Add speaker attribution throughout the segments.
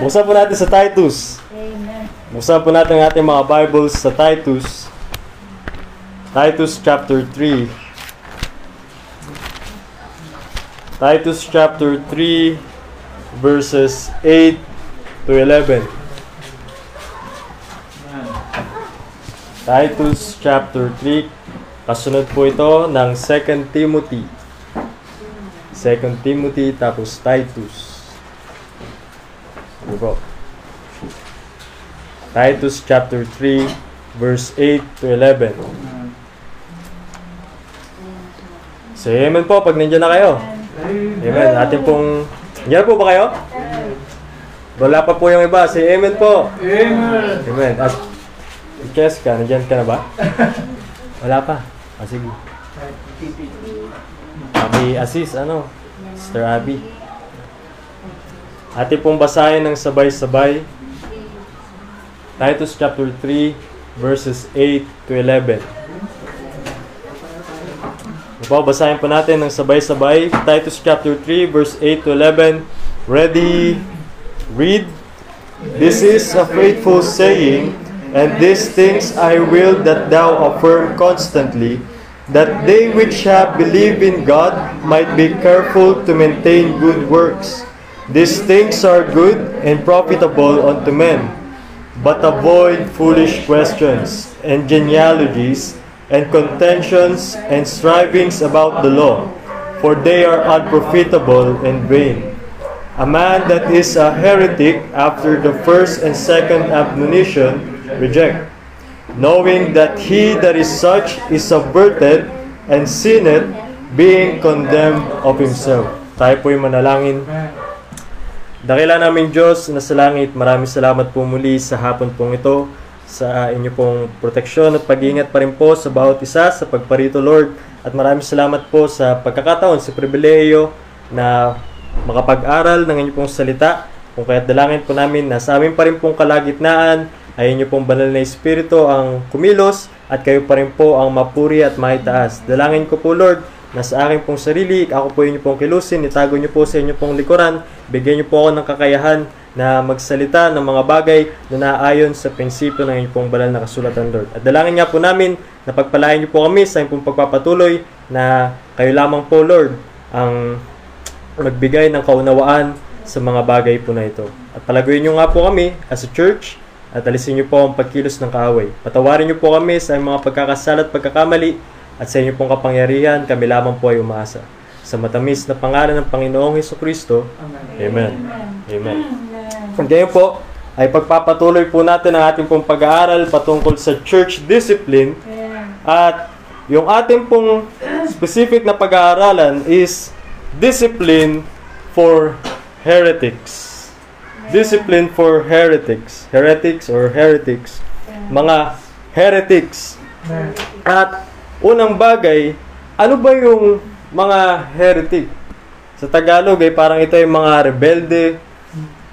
Speaker 1: Buksan po natin sa Titus.
Speaker 2: Amen.
Speaker 1: Buksan po natin ang ating mga Bibles sa Titus. Titus chapter 3. Titus chapter 3 verses 8 to 11. Titus chapter 3. Kasunod po ito ng 2 Timothy. 2 Timothy tapos Titus. Ano po? Titus chapter 3 verse 8 to 11. Say amen po pag nandiyan na kayo. Amen. Atin pong... Nandiyan po ba kayo? Wala pa po yung iba. Say amen po.
Speaker 3: Amen.
Speaker 1: Amen. At Jessica, nandiyan ka na ba? Wala pa. Ah, sige. Abi Asis, ano? Sister Abby. Atin pong basahin ng sabay-sabay. Titus chapter 3 verses 8 to 11. Ito, basahin po natin ng sabay-sabay. Titus chapter 3 verse 8 to 11. Ready? Read. This is a faithful saying, and these things I will that thou affirm constantly, that they which have believed in God might be careful to maintain good works. These things are good and profitable unto men. But avoid foolish questions and genealogies and contentions and strivings about the law, for they are unprofitable and vain. A man that is a heretic after the first and second admonition reject, knowing that he that is such is subverted and sinneth, being condemned of himself. Tayo po'y manalangin. Dakila namin Diyos na sa langit, maraming salamat po muli sa hapon pong ito, sa inyo pong proteksyon at pag-iingat pa rin po sa bawat isa sa pagparito Lord. At maraming salamat po sa pagkakataon, sa pribileyo na makapag-aral ng inyo pong salita. Kung kaya't dalangin po namin na sa amin pa rin pong kalagitnaan ay inyo pong banal na espiritu ang kumilos at kayo pa rin po ang mapuri at maitaas. Dalangin ko po Lord na sa akin pong sarili, ako po inyo pong kilusin, itago nyo po sa inyo pong likuran, bigyan nyo po ako ng kakayahan na magsalita ng mga bagay na naayon sa prinsipyo ng inyong pong banal na kasulatan, Lord. At dalangin nga po namin na pagpalain nyo po kami sa inyong pagpapatuloy na kayo lamang po, Lord, ang magbigay ng kaunawaan sa mga bagay po na ito. At palaguin nyo nga po kami as a church at alisin nyo po ang pagkilos ng kaaway. Patawarin nyo po kami sa mga pagkakasala at pagkakamali at sa inyo pong kapangyarihan, kami lamang po ay umaasa. Sa matamis na pangalan ng Panginoong Heso Kristo. Amen. Amen. Kung gayon po, ay pagpapatuloy po natin ang ating pong pag-aaral patungkol sa church discipline. At yung ating pong specific na pag-aaralan is discipline for heretics. Discipline for heretics. Heretics or heretics. Mga heretics. At unang bagay, ano ba yung mga heretic? Sa Tagalog ay parang ito yung mga rebelde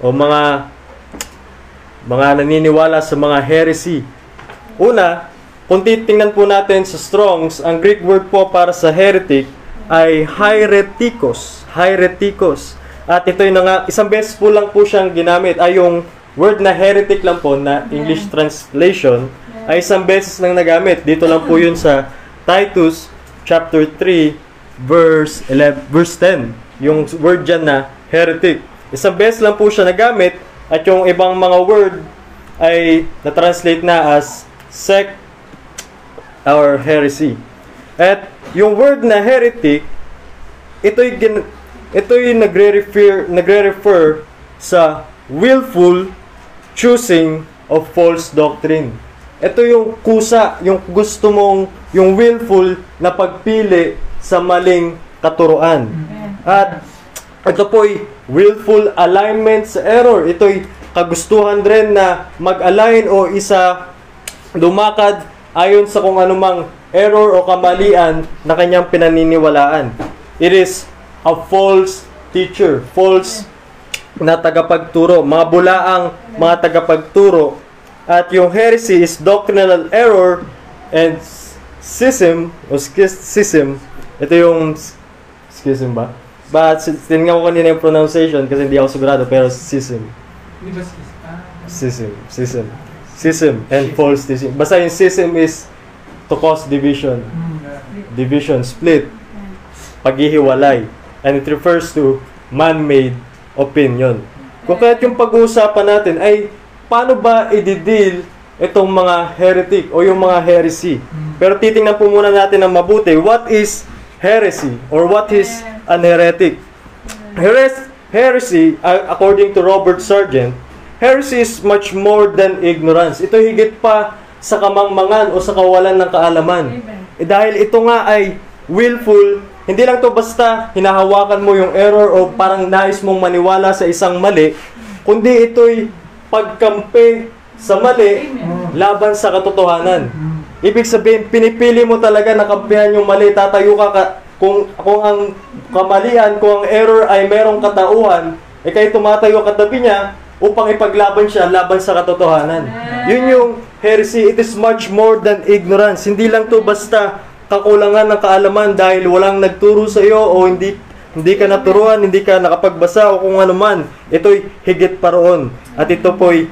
Speaker 1: o mga mga naniniwala sa mga heresy. Una, kung titingnan po natin sa Strongs, ang Greek word po para sa heretic ay heretikos. Heretikos. At ito yung nga, isang beses po lang po siyang ginamit. Ay yung word na heretic lang po na English translation ay isang beses lang nagamit. Dito lang po yun sa Titus chapter 3 verse 11 verse 10. Yung word diyan na heretic. Isang beses lang po siya nagamit at yung ibang mga word ay na-translate na as sect or heresy. At yung word na heretic, ito'y gin, ito'y nagre-refer nagre-refer sa willful choosing of false doctrine. Ito yung kusa, yung gusto mong, yung willful na pagpili sa maling katuruan. At ito po'y willful alignment sa error. Ito'y kagustuhan rin na mag-align o isa lumakad ayon sa kung anumang error o kamalian na kanyang pinaniniwalaan. It is a false teacher, false na tagapagturo, mga bulaang mga tagapagturo. At yung heresy is doctrinal error and schism o schism. Ito yung schism ba? But tinignan ko kanina yung pronunciation kasi hindi ako sigurado pero schism.
Speaker 2: Ah.
Speaker 1: Schism. Schism. Schism and false teaching. Basta yung schism is to cause division.
Speaker 2: Hmm.
Speaker 1: Division, split, paghihiwalay. And it refers to man-made opinion. Kung kaya't yung pag-uusapan natin ay paano ba i-deal itong mga heretic o yung mga heresy. Pero titingnan po muna natin ng mabuti, what is heresy or what is an heretic? Heres- heresy, according to Robert Sargent, heresy is much more than ignorance. Ito higit pa sa kamangmangan o sa kawalan ng kaalaman. Eh, dahil ito nga ay willful, hindi lang to basta hinahawakan mo yung error o parang nais mong maniwala sa isang mali, kundi ito'y pagkampi sa mali laban sa katotohanan. Ibig sabihin, pinipili mo talaga na kampihan yung mali, tatayo ka, ka kung, kung ang kamalian, kung ang error ay merong katauhan, eh kayo tumatayo katabi niya upang ipaglaban siya laban sa katotohanan. Yun yung heresy. It is much more than ignorance. Hindi lang to basta kakulangan ng kaalaman dahil walang nagturo sa iyo o hindi hindi ka naturuan, hindi ka nakapagbasa o kung ano man. Ito'y higit pa roon. At ito po'y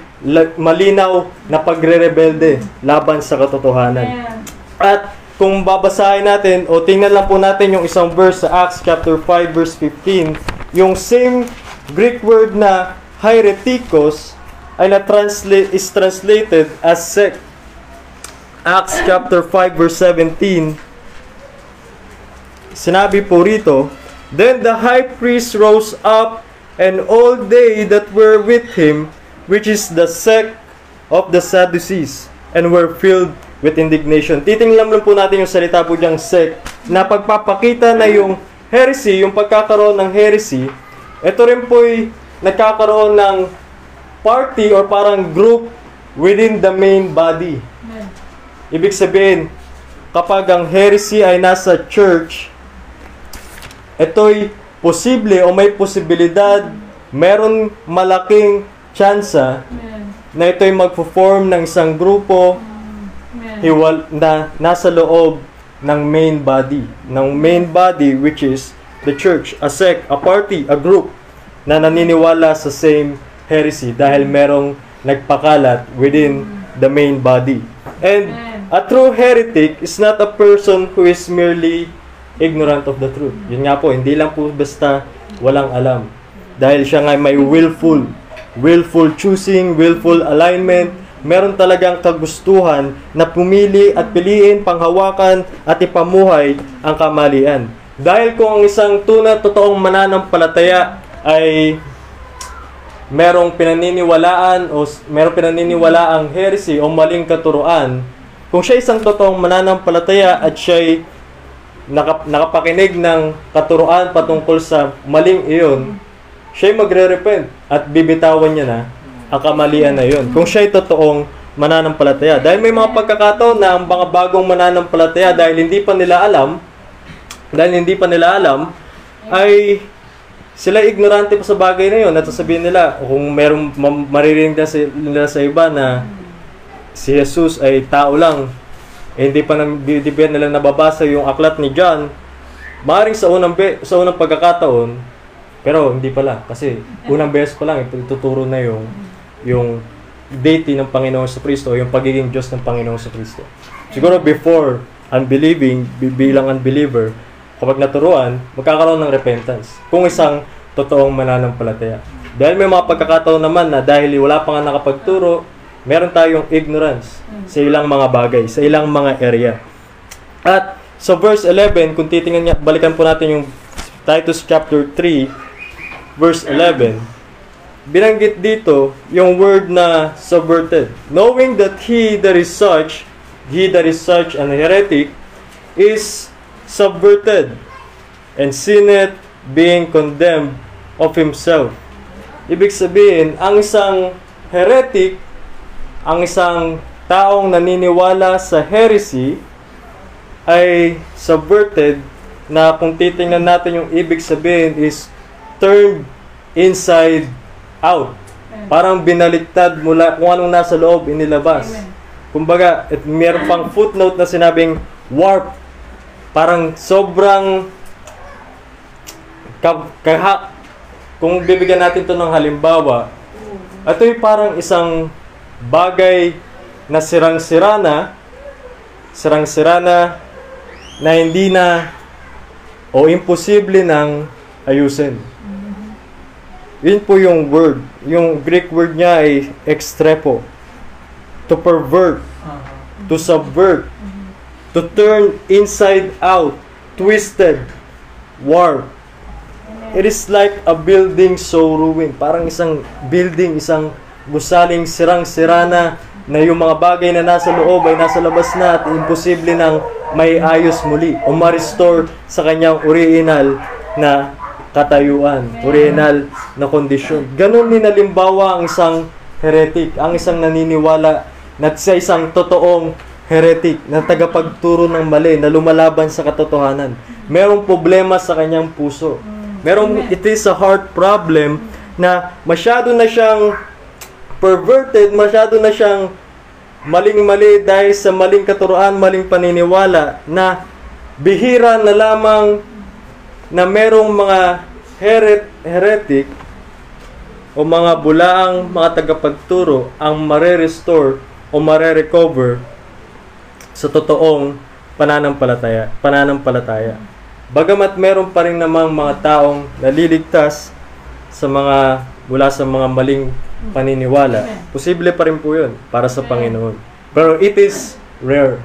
Speaker 1: malinaw na pagre-rebelde laban sa katotohanan. At kung babasahin natin o tingnan lang po natin yung isang verse sa Acts chapter 5 verse 15, yung same Greek word na heretikos ay na translate is translated as sect. Acts chapter 5 verse 17 Sinabi po rito, Then the high priest rose up, and all they that were with him, which is the sect of the Sadducees, and were filled with indignation. Titingnan lang po natin yung salita po diyang sect, na pagpapakita na yung heresy, yung pagkakaroon ng heresy, ito rin po'y nagkakaroon ng party or parang group within the main body. Ibig sabihin, kapag ang heresy ay nasa church, ito'y posible o may posibilidad, meron malaking tsansa na ito'y magpo-form ng isang grupo hiwal na nasa loob ng main body. Ng main body which is the church, a sect, a party, a group na naniniwala sa same heresy dahil merong nagpakalat within the main body. And a true heretic is not a person who is merely ignorant of the truth. Yun nga po, hindi lang po basta walang alam. Dahil siya nga may willful, willful choosing, willful alignment, meron talagang kagustuhan na pumili at piliin, panghawakan at ipamuhay ang kamalian. Dahil kung ang isang tuna totoong mananampalataya ay merong pinaniniwalaan o merong pinaniniwalaang heresy o maling katuruan, kung siya isang totoong mananampalataya at siya'y nakap- nakapakinig ng katuruan patungkol sa maling iyon, siya'y magre-repent at bibitawan niya na ang kamalian na iyon. Kung siya'y totoong mananampalataya. Dahil may mga pagkakataon na ang mga bagong mananampalataya dahil hindi pa nila alam, dahil hindi pa nila alam, ay sila ignorante pa sa bagay na yun at sasabihin nila kung merong ma- maririnig nila sa iba na si Jesus ay tao lang eh, hindi pa nang di, di pa nila nababasa yung aklat ni John maaaring sa unang be, sa unang pagkakataon pero hindi pala kasi unang beses pa lang ituturo na yung yung deity ng Panginoon sa Kristo yung pagiging Diyos ng Panginoon sa Kristo siguro before unbelieving bi- bilang unbeliever kapag naturuan, magkakaroon ng repentance. Kung isang totoong mananampalataya. Dahil may mga pagkakataon naman na dahil wala pa nga nakapagturo, meron tayong ignorance sa ilang mga bagay, sa ilang mga area. At sa verse 11, kung titingnan niya, balikan po natin yung Titus chapter 3, verse 11, binanggit dito yung word na subverted. Knowing that he that is such, he that is such an heretic, is subverted and sinneth being condemned of himself. Ibig sabihin, ang isang heretic, ang isang taong naniniwala sa heresy ay subverted na kung titingnan natin yung ibig sabihin is turned inside out. Parang binaliktad mula kung anong nasa loob inilabas. Kumbaga, at meron pang footnote na sinabing warp. Parang sobrang ka, kaha, kung bibigyan natin to ng halimbawa, Ito'y parang isang bagay na sirang-sira na, sirang-sira na, na hindi na o imposible nang ayusin. Yun po yung word. Yung Greek word niya ay extrepo. To pervert, to subvert, to turn inside out, twisted, warped. It is like a building so ruined. Parang isang building, isang gusaling sirang-sira na na yung mga bagay na nasa loob ay nasa labas na at imposible nang may ayos muli o ma-restore sa kanyang original na katayuan, original na kondisyon. Ganon ninalimbawa ang isang heretic, ang isang naniniwala na sa isang totoong heretic na tagapagturo ng mali na lumalaban sa katotohanan. Merong problema sa kanyang puso. Merong it is a heart problem na masyado na siyang perverted, masyado na siyang maling-mali dahil sa maling katuruan, maling paniniwala na bihira na lamang na merong mga heret, heretic o mga bulaang mga tagapagturo ang mare-restore o mare-recover sa totoong pananampalataya, pananampalataya. Bagamat meron pa rin namang mga taong naliligtas sa mga mula sa mga maling paniniwala, posible pa rin po yun para sa Panginoon. Pero it is rare.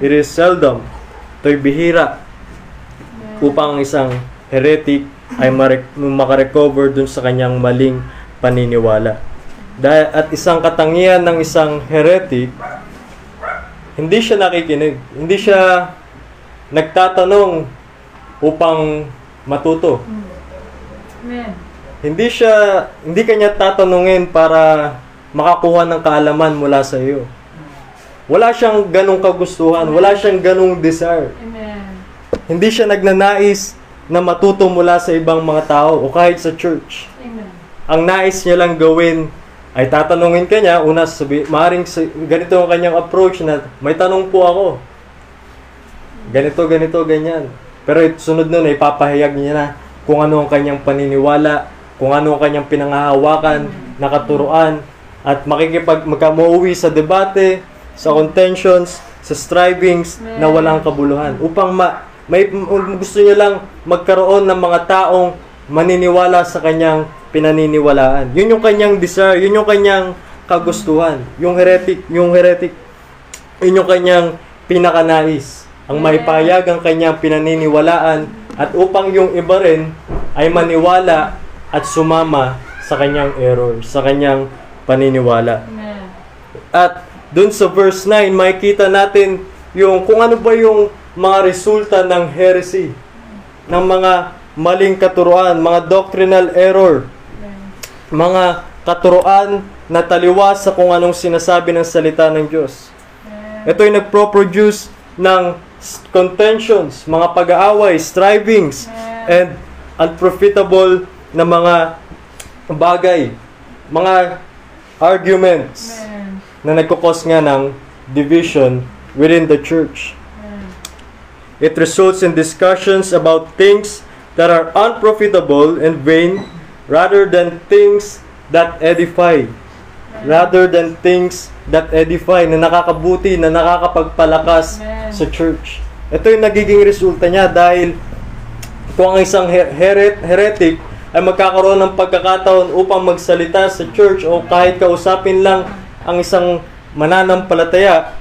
Speaker 1: It is seldom. Ito'y bihira upang ang isang heretic ay mare- makarecover dun sa kanyang maling paniniwala. Dahil, at isang katangian ng isang heretic, hindi siya nakikinig. Hindi siya nagtatanong upang matuto.
Speaker 2: Amen.
Speaker 1: Hindi siya, hindi kanya tatanungin para makakuha ng kaalaman mula sa iyo. Wala siyang ganong kagustuhan, wala siyang ganong desire.
Speaker 2: Amen.
Speaker 1: Hindi siya nagnanais na matuto mula sa ibang mga tao o kahit sa church.
Speaker 2: Amen.
Speaker 1: Ang nais niya lang gawin ay tatanungin ka niya, una sabi, maaaring sa- ganito ang kanyang approach na may tanong po ako. Ganito, ganito, ganyan. Pero sunod nun, ay papahayag niya na kung ano ang kanyang paniniwala, kung ano ang kanyang pinangahawakan, nakaturuan, at makikipag magkamauwi sa debate, sa contentions, sa strivings na walang kabuluhan. Upang ma, may gusto niya lang magkaroon ng mga taong maniniwala sa kanyang pinaniniwalaan. Yun yung kanyang desire, yun yung kanyang kagustuhan. Yung heretic, yung heretic, yun yung kanyang pinakanais. Ang maipayag ang kanyang pinaniniwalaan at upang yung iba rin ay maniwala at sumama sa kanyang error, sa kanyang paniniwala.
Speaker 2: Amen.
Speaker 1: At dun sa verse 9, makikita natin yung kung ano ba yung mga resulta ng heresy, ng mga maling katuruan, mga doctrinal error,
Speaker 2: Amen.
Speaker 1: mga katuruan na taliwas sa kung anong sinasabi ng salita ng Diyos.
Speaker 2: Amen.
Speaker 1: Ito ay nagpro-produce ng contentions, mga pag-aaway, strivings, and unprofitable na mga bagay, mga arguments
Speaker 2: Amen.
Speaker 1: na nagkukos nga ng division within the church.
Speaker 2: Amen.
Speaker 1: It results in discussions about things that are unprofitable and vain rather than things that edify. Rather than things that edify, na nakakabuti, na nakakapagpalakas
Speaker 2: Amen.
Speaker 1: sa church. Ito yung nagiging resulta niya dahil kung ang isang her- heret, heretic ay magkakaroon ng pagkakataon upang magsalita sa church o kahit kausapin lang ang isang mananampalataya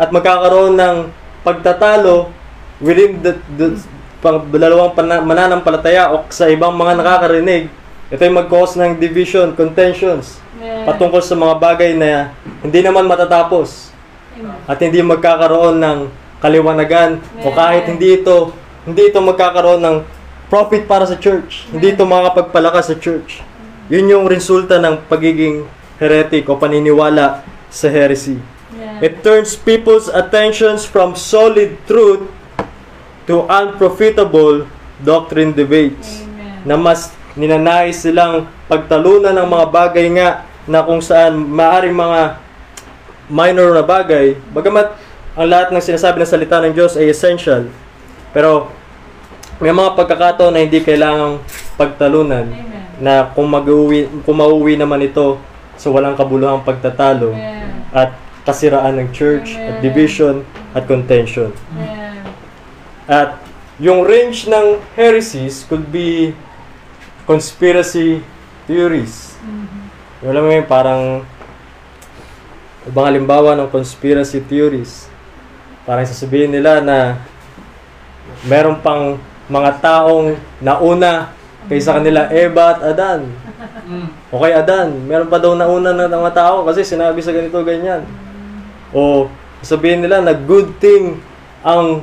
Speaker 1: at magkakaroon ng pagtatalo within the, the pang, dalawang mananampalataya o sa ibang mga nakakarinig, ito ay mag-cause ng division, contentions,
Speaker 2: Amen.
Speaker 1: patungkol sa mga bagay na hindi naman matatapos at hindi magkakaroon ng kaliwanagan o kahit hindi ito hindi ito magkakaroon ng profit para sa church. Hindi ito makakapagpalakas sa church. Yun yung resulta ng pagiging heretic o paniniwala sa heresy.
Speaker 2: Amen.
Speaker 1: It turns people's attentions from solid truth to unprofitable doctrine debates
Speaker 2: Amen.
Speaker 1: na mas ninanais silang pagtalunan ng mga bagay nga na kung saan maaring mga minor na bagay, bagamat ang lahat ng sinasabi ng salita ng Diyos ay essential, pero may mga pagkakataon na hindi kailangang pagtalunan
Speaker 2: Amen.
Speaker 1: na kung mag-uwi, kung mauwi naman ito sa walang kabuluhang pagtatalo
Speaker 2: Amen.
Speaker 1: at kasiraan ng church at
Speaker 2: Amen.
Speaker 1: division at contention.
Speaker 2: Amen.
Speaker 1: At yung range ng heresies could be conspiracy theories.
Speaker 2: Mhm.
Speaker 1: Alam mo yun, parang ibang halimbawa ng conspiracy theories. Parang sasabihin nila na meron pang mga taong nauna kaysa kanila Eva at Adan. O kay Adan, meron pa daw nauna ng mga tao kasi sinabi sa ganito ganyan. O sabihin nila na good thing ang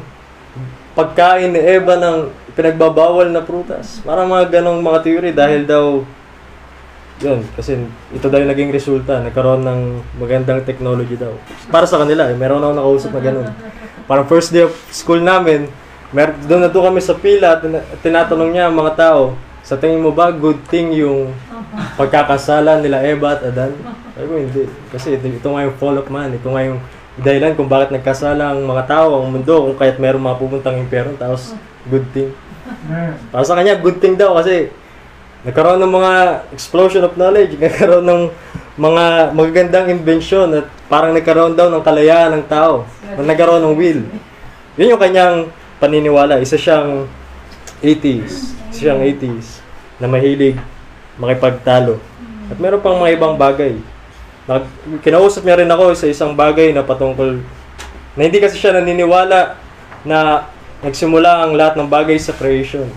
Speaker 1: pagkain ni Eva ng pinagbabawal na prutas. Parang mga ganong mga theory dahil daw yun, kasi ito daw yung naging resulta, nagkaroon ng magandang technology daw. Para sa kanila, eh, meron ako nakausap na ganun. Parang first day of school namin, mer doon na doon kami sa pila, tina- tinatanong niya ang mga tao, sa tingin mo ba good thing yung pagkakasala nila Eva at Adan? Sabi ko, hindi. Kasi ito, ito nga yung fall of man. Ito nga yung dahilan kung bakit nagkasala ang mga tao, ang mundo, kung kaya't meron mga pupuntang impyerno, tapos good thing. Para sa kanya, good thing daw kasi nagkaroon ng mga explosion of knowledge, nagkaroon ng mga magagandang invention at parang nagkaroon daw ng kalayaan ng tao, na nagkaroon ng will. Yun yung kanyang paniniwala. Isa siyang atheist. Isa siyang atheist na mahilig makipagtalo. At meron pang mga ibang bagay. Nag, kinausap niya rin ako sa isang bagay na patungkol na hindi kasi siya naniniwala na nagsimula ang lahat ng bagay sa creation.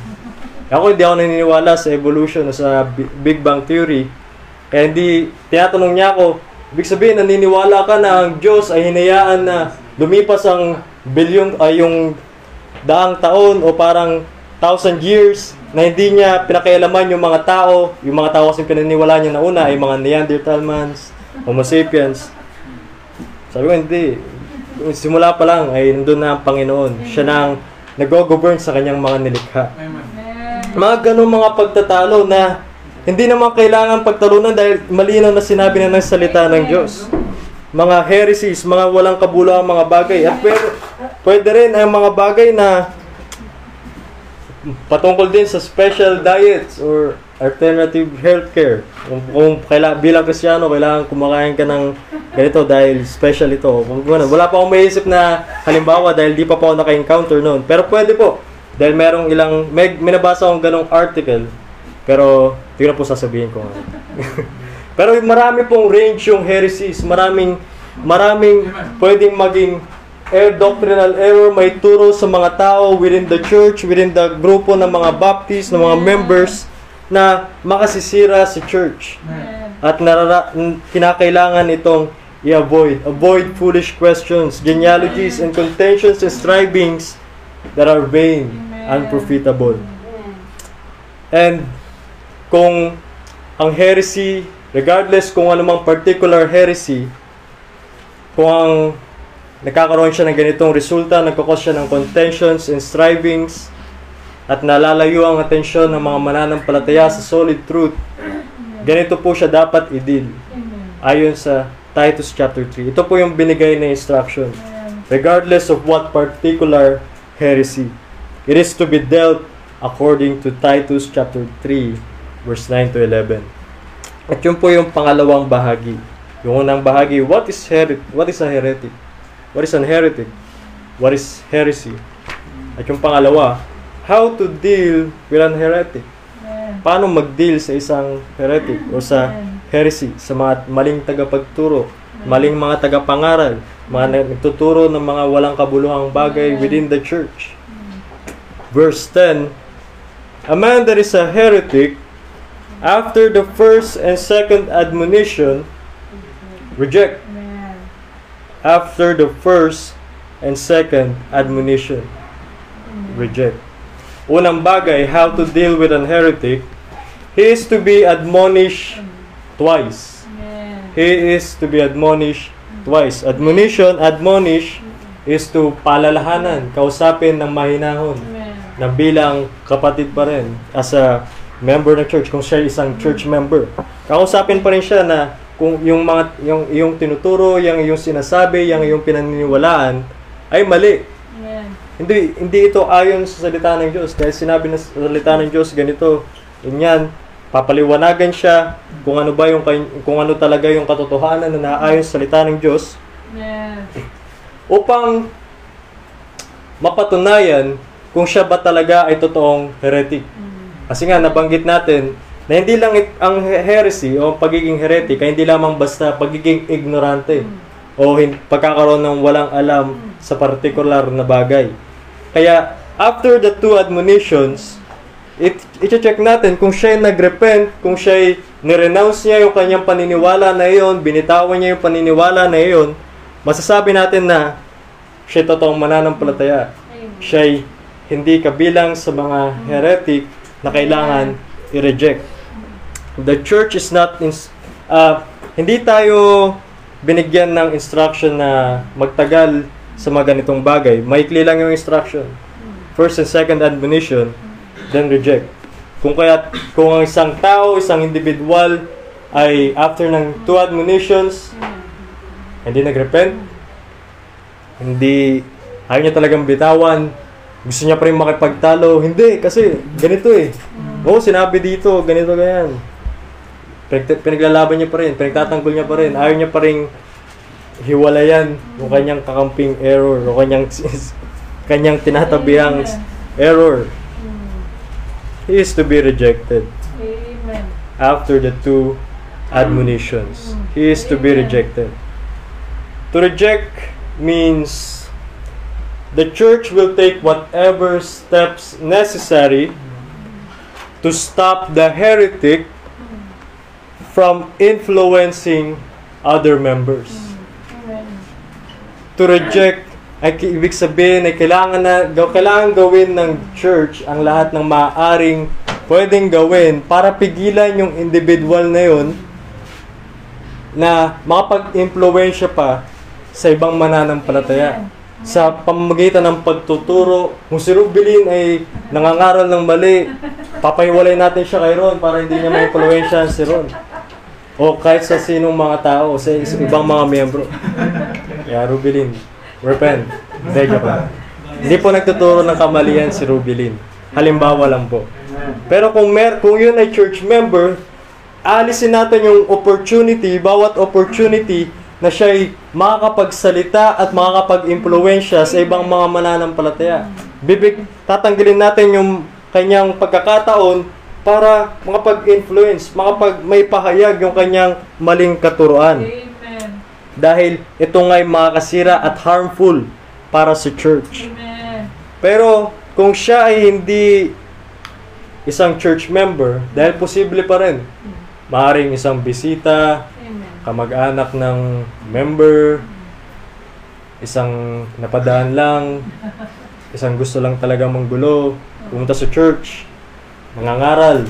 Speaker 1: Ako hindi ako naniniwala sa evolution o sa Bi- Big Bang Theory. Kaya hindi, tinatanong niya ako, ibig sabihin naniniwala ka na ang Diyos ay hinayaan na lumipas ang bilyong, ay yung daang taon o parang thousand years na hindi niya pinakialaman yung mga tao, yung mga tao kasi pinaniniwala niya na una ay mga Neanderthalmans, Homo sapiens. Sabi ko, hindi. Simula pa lang ay nandun na ang Panginoon. Siya na ang nag-govern sa kanyang mga nilikha. Mga ganun mga pagtatalo na hindi naman kailangan pagtalunan dahil malinaw na sinabi na ng salita ng Diyos. Mga heresies, mga walang kabuluhang mga bagay. At pwede, pwede rin ang mga bagay na patungkol din sa special diets or alternative healthcare. Kung, kung kaila, bilang Kristyano, kailangan kumakain ka ng ganito dahil special ito. Kung gano'n. Wala pa akong maisip na halimbawa dahil di pa po ako naka-encounter noon. Pero pwede po. Dahil merong ilang, may, may akong ganong article. Pero, tingnan po sasabihin ko. nga. Pero marami pong range yung heresies. Maraming, maraming pwedeng maging air doctrinal error may turo sa mga tao within the church, within the grupo ng mga baptist, ng mga members na makasisira sa church. At narara- kinakailangan itong i-avoid. Avoid foolish questions, genealogies, and contentions and strivings that are vain, unprofitable. And kung ang heresy, regardless kung anumang particular heresy, kung ang nagkakaroon siya ng ganitong resulta, nagkakos siya ng contentions and strivings, at nalalayo ang atensyon ng mga mananampalataya sa solid truth, ganito po siya dapat i-deal. Ayon sa Titus chapter 3. Ito po yung binigay na instruction. Regardless of what particular heresy, it is to be dealt according to Titus chapter 3, verse 9 to 11. At yun po yung pangalawang bahagi. Yung unang bahagi, what is heretic? What is a heretic? What is an heretic? What is heresy? At yung pangalawa, how to deal with an heretic? Paano mag-deal sa isang heretic o sa heresy, sa mga maling tagapagturo, maling mga tagapangaral, mga na- nagtuturo ng mga walang kabuluhang bagay within the church. Verse 10, A man that is a heretic, after the first and second admonition, reject. After the first and second admonition, reject. Unang bagay, how to deal with an heretic, he is to be admonished twice. He is to be admonished twice. Admonition, admonish, is to palalahanan, kausapin ng mahinahon na bilang kapatid pa rin as a member ng church kung siya isang church member kausapin pa rin siya na kung yung mga yung yung tinuturo yung yung sinasabi yung yung pinaniniwalaan ay mali
Speaker 2: Amen.
Speaker 1: hindi hindi ito ayon sa salita ng Diyos dahil sinabi ng salita ng Diyos ganito ganyan papaliwanagan siya kung ano ba yung kung ano talaga yung katotohanan na naayon sa salita ng Diyos
Speaker 2: Amen.
Speaker 1: upang mapatunayan kung siya ba talaga ay totoong heretic. Kasi nga nabanggit natin na hindi lang it- ang he- heresy o pagiging heretic ay hindi lamang basta pagiging ignorante o hin- pagkakaroon ng walang alam sa partikular na bagay. Kaya after the two admonitions, it, check natin kung siya nagrepent, kung siya nirenounce niya yung kanyang paniniwala na iyon, binitawan niya yung paniniwala na iyon, masasabi natin na siya totoong mananampalataya.
Speaker 2: Amen.
Speaker 1: Siya hindi kabilang sa mga heretic na kailangan i-reject. The church is not in, ah, hindi tayo binigyan ng instruction na magtagal sa mga ganitong bagay. Maikli lang yung instruction. First and second admonition, then reject. Kung kaya kung ang isang tao, isang individual ay after ng two admonitions, hindi nagrepent, hindi ayaw niya talagang bitawan, gusto niya pa rin makipagtalo, hindi, kasi ganito eh. Oo, sinabi dito, ganito, ganyan. Pinag- Pinaglalaban niya pa rin, pinagtatanggol niya pa rin, ayaw niya pa rin hiwalayan yung kanyang kakamping error, o kanyang, kanyang tinatabihang error. He is to be rejected
Speaker 2: Amen.
Speaker 1: after the two admonitions. He is to be rejected. To reject means the church will take whatever steps necessary to stop the heretic from influencing other members.
Speaker 2: Amen.
Speaker 1: To reject ay ibig sabihin ay kailangan na kailangan gawin ng church ang lahat ng maaaring pwedeng gawin para pigilan yung individual na yun na makapag-impluensya pa sa ibang mananampalataya. Sa pamamagitan ng pagtuturo, kung si Rubilin ay nangangaral ng mali, papahiwalay natin siya kay Ron para hindi niya ma-impluensyahan si Ron. O kahit sa sinong mga tao, sa ibang mga miyembro. Kaya Rubilin, repent. Hindi, lang. Hindi po nagtuturo ng kamalian si Rubilin. Halimbawa lang po. Pero kung, mer kung yun ay church member, alisin natin yung opportunity, bawat opportunity na siya ay makakapagsalita at makakapag-impluensya sa ibang mga mananampalataya. Bibig, tatanggalin natin yung kanyang pagkakataon para makapag-influence, makapag may pahayag yung kanyang maling katuruan.
Speaker 2: Amen.
Speaker 1: Dahil ito nga'y makakasira at harmful para sa church.
Speaker 2: Amen.
Speaker 1: Pero kung siya ay hindi isang church member, dahil posible pa rin, maaaring isang bisita. Kamag-anak ng member, isang napadaan lang, isang gusto lang talaga manggulo, pumunta sa church, mangangaral.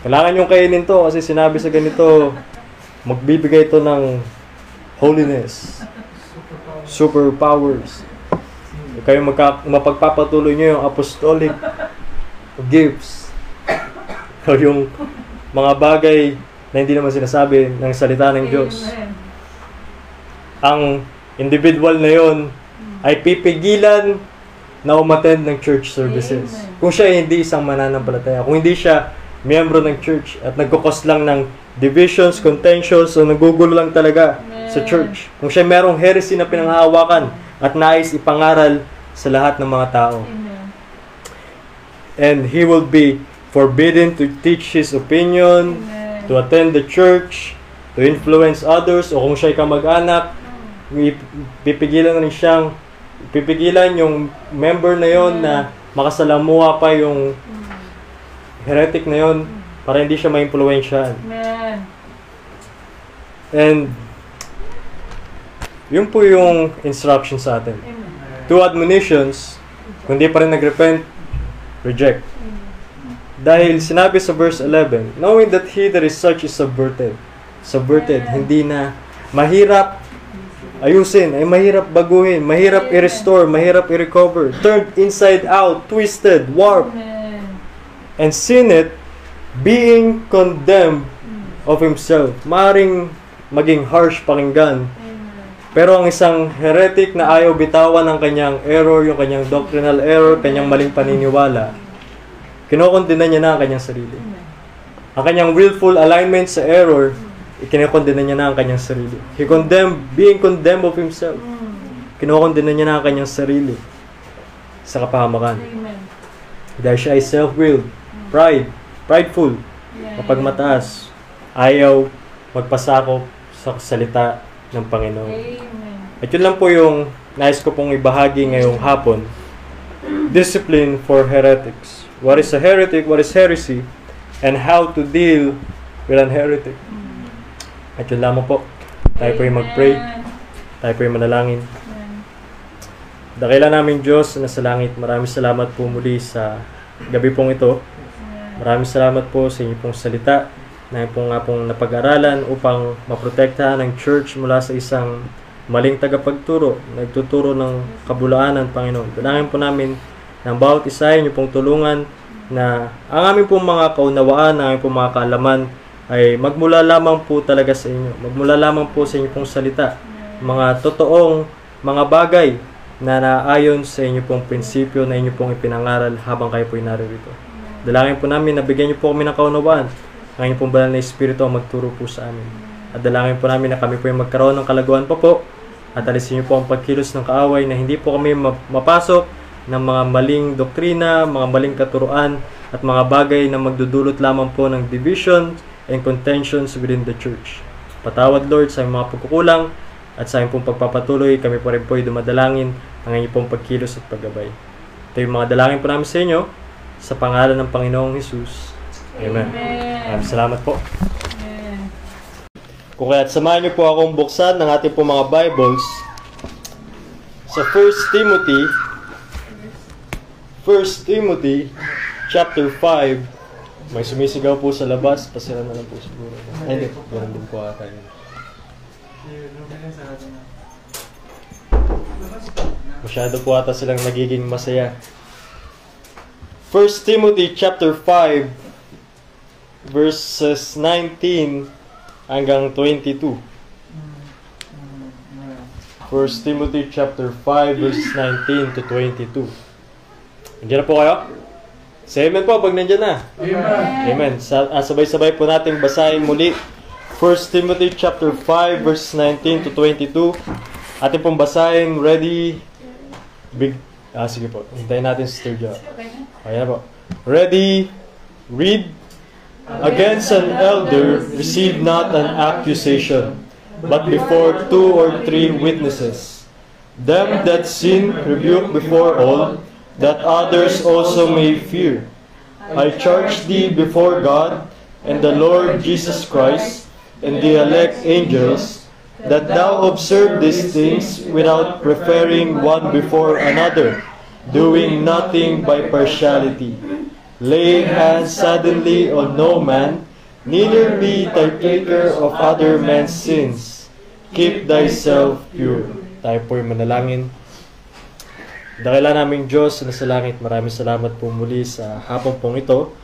Speaker 1: Kailangan yung kainin to kasi sinabi sa ganito, magbibigay to ng holiness, superpowers. Kayo magka, mapagpapatuloy nyo yung apostolic gifts. o yung mga bagay na hindi naman sinasabi ng salita ng Diyos. Ang individual na yon ay pipigilan na umattend ng church services.
Speaker 2: Amen.
Speaker 1: Kung siya ay hindi isang mananampalataya, kung hindi siya miyembro ng church at nagkukos lang ng divisions, contentions, o nagugulo lang talaga sa church. Kung siya merong heresy na pinanghahawakan at nais ipangaral sa lahat ng mga tao.
Speaker 2: Amen.
Speaker 1: And he will be forbidden to teach his opinion,
Speaker 2: Amen.
Speaker 1: To attend the church, to influence others, o kung siya ay kamag-anak, ip- pipigilan na rin siyang, pipigilan yung member na yon na makasalamuha pa yung heretic na yon para hindi siya ma-impluensyahan.
Speaker 2: Amen.
Speaker 1: And yun po yung instruction sa atin. Two admonitions, kung di pa rin nag-repent, reject. Dahil sinabi sa verse 11, knowing that he that is such is subverted. Subverted, hindi na mahirap ayusin, ay mahirap baguhin, mahirap i-restore, mahirap i-recover, turned inside out, twisted, warped, and sin it, being condemned of himself. Maring maging harsh pakinggan. Pero ang isang heretic na ayaw bitawan ng kanyang error, yung kanyang doctrinal error, kanyang maling paniniwala, kinokondena niya na ang kanyang sarili. Ang kanyang willful alignment sa error, ikinakondena niya na ang kanyang sarili. He condemned, being condemned of himself.
Speaker 2: Mm.
Speaker 1: Kinukondena niya na ang kanyang sarili sa kapahamakan.
Speaker 2: Amen.
Speaker 1: Dahil siya ay self-willed, pride, prideful, mapagmataas, ayaw magpasakop sa salita ng Panginoon.
Speaker 2: Amen.
Speaker 1: At yun lang po yung nais ko pong ibahagi ngayong hapon. Discipline for heretics. What is a heretic? What is heresy? And how to deal with an heretic. At yun lamang po. Tayo po yung mag-pray. Tayo po yung manalangin. Dakila namin Diyos na sa langit, maraming salamat po muli sa gabi pong ito. Maraming salamat po sa inyong pong salita na po nga pong napag-aralan upang maprotektahan ng church mula sa isang maling tagapagturo, nagtuturo ng kabulaanan, Panginoon. Dalangin po namin ng bawat isa inyo pong tulungan na ang aming pong mga kaunawaan, ang aming pong mga kaalaman ay magmula lamang po talaga sa inyo. Magmula lamang po sa inyo pong salita. Mga totoong mga bagay na naayon sa inyo pong prinsipyo na inyo pong ipinangaral habang kayo po naririto. Dalangin po namin na bigyan niyo po kami ng kaunawaan. Ang inyong pong banal na Espiritu ang magturo po sa amin. At dalangin po namin na kami po yung magkaroon ng kalaguan pa po. At alisin niyo po ang pagkilos ng kaaway na hindi po kami ma- mapasok ng mga maling doktrina, mga maling katuruan, at mga bagay na magdudulot lamang po ng division and contentions within the church. Patawad Lord sa mga pagkukulang at sa pong pagpapatuloy, kami po rin po ay dumadalangin ang inyong pong pagkilos at paggabay. Ito yung mga dalangin po namin sa inyo sa pangalan ng Panginoong Jesus. Amen.
Speaker 2: Amen.
Speaker 1: Salamat po. Kung kaya't samahan niyo po akong buksan ng ating po mga Bibles sa 1 Timothy 1 Timothy chapter 5 may sumisigaw po sa labas pasira na lang po siguro. Ay hindi. Ganun din po ata yun. Masyado po ata silang nagiging masaya. 1 Timothy chapter 5 verses 19 hanggang 22 1 Timothy chapter 5 verses 19 to 22 Nandiyan na po kayo? Say amen po pag nandiyan na. Amen. Sa, ah, sabay-sabay po nating basahin muli 1 Timothy chapter 5 verse 19 to 22. Ating pong basahin. Ready? Big Ah, sige po. Hintayin natin si Sister Jo.
Speaker 2: Okay na?
Speaker 1: Ayan po. Ready? Read. Against an elder, receive not an accusation, but before two or three witnesses. Them that sin, rebuke before all, that others also may fear. I charge thee before God and the Lord Jesus Christ and the elect angels, that thou observe these things without preferring one before another, doing nothing by partiality. Lay hands suddenly on no man, neither be partaker of other men's sins. Keep thyself pure. Tayo po'y manalangin. Dakila naming Diyos na sa langit, maraming salamat po muli sa hapon pong ito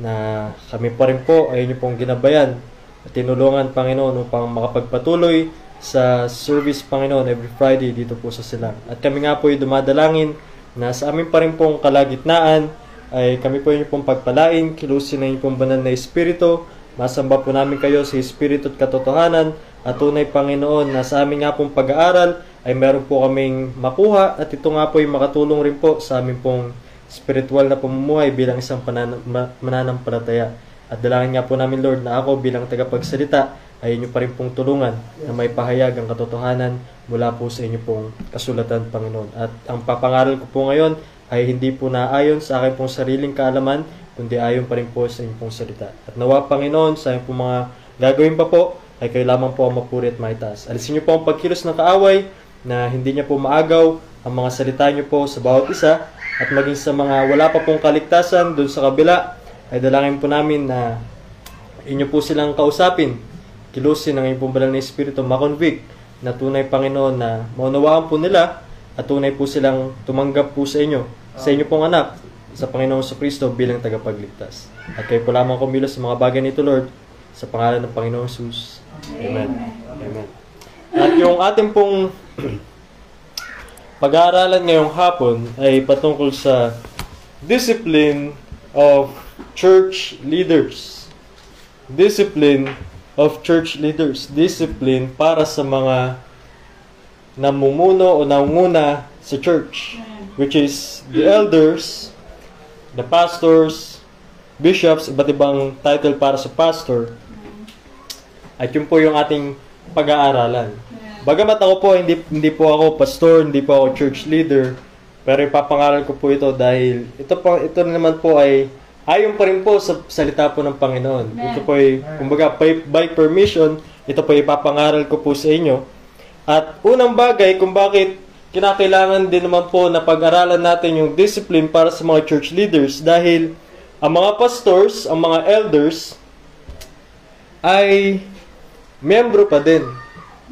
Speaker 1: na kami pa rin po ay inyo pong ginabayan at tinulungan Panginoon upang makapagpatuloy sa service Panginoon every Friday dito po sa Silang. At kami nga po ay dumadalangin na sa amin pa rin pong kalagitnaan ay kami po inyo pong pagpalain, kilusin na inyo pong banal na Espiritu, masamba po namin kayo sa Espiritu at katotohanan at tunay Panginoon na sa amin nga pong pag-aaral ay meron po kaming makuha at ito nga po ay makatulong rin po sa amin pong spiritual na pamumuhay bilang isang panan- ma- mananampalataya. At dalangin nga po namin Lord na ako bilang tagapagsalita ay inyo pa rin pong tulungan na may pahayag ang katotohanan mula po sa inyo pong kasulatan Panginoon. At ang papangaral ko po ngayon ay hindi po naayon sa aking pong sariling kaalaman kundi ayon pa rin po sa inyong salita. At nawa Panginoon sa inyong pong mga gagawin pa po ay kayo lamang po ang mapuri at maitaas. Alisin niyo po ang pagkilos ng kaaway na hindi niya po maagaw ang mga salita niyo po sa bawat isa at maging sa mga wala pa pong kaligtasan doon sa kabila ay dalangin po namin na inyo po silang kausapin kilusin ng inyong banal na Espiritu makonvict na tunay Panginoon na maunawaan po nila at tunay po silang tumanggap po sa inyo sa inyo pong anak sa Panginoong sa Kristo bilang tagapagligtas. At kayo po lamang kumilos sa mga bagay nito, Lord, sa pangalan ng Panginoong Jesus. Amen. Amen. At yung ating pong pag-aaralan ngayong hapon ay patungkol sa discipline of church leaders. discipline of church leaders. Discipline para sa mga namumuno o nangunguna sa church, which is the elders, the pastors, bishops, iba't ibang title para sa pastor. At yun po yung ating pag-aaralan. Bagamat ako po, hindi, hindi po ako pastor, hindi po ako church leader, pero ipapangaral ko po ito dahil ito, po, ito naman po ay ayon pa rin po sa salita po ng Panginoon. Ito po ay, kumbaga, by, by permission, ito po ay ipapangaral ko po sa inyo. At unang bagay kung bakit kinakailangan din naman po na pag-aralan natin yung discipline para sa mga church leaders dahil ang mga pastors, ang mga elders ay membro pa din.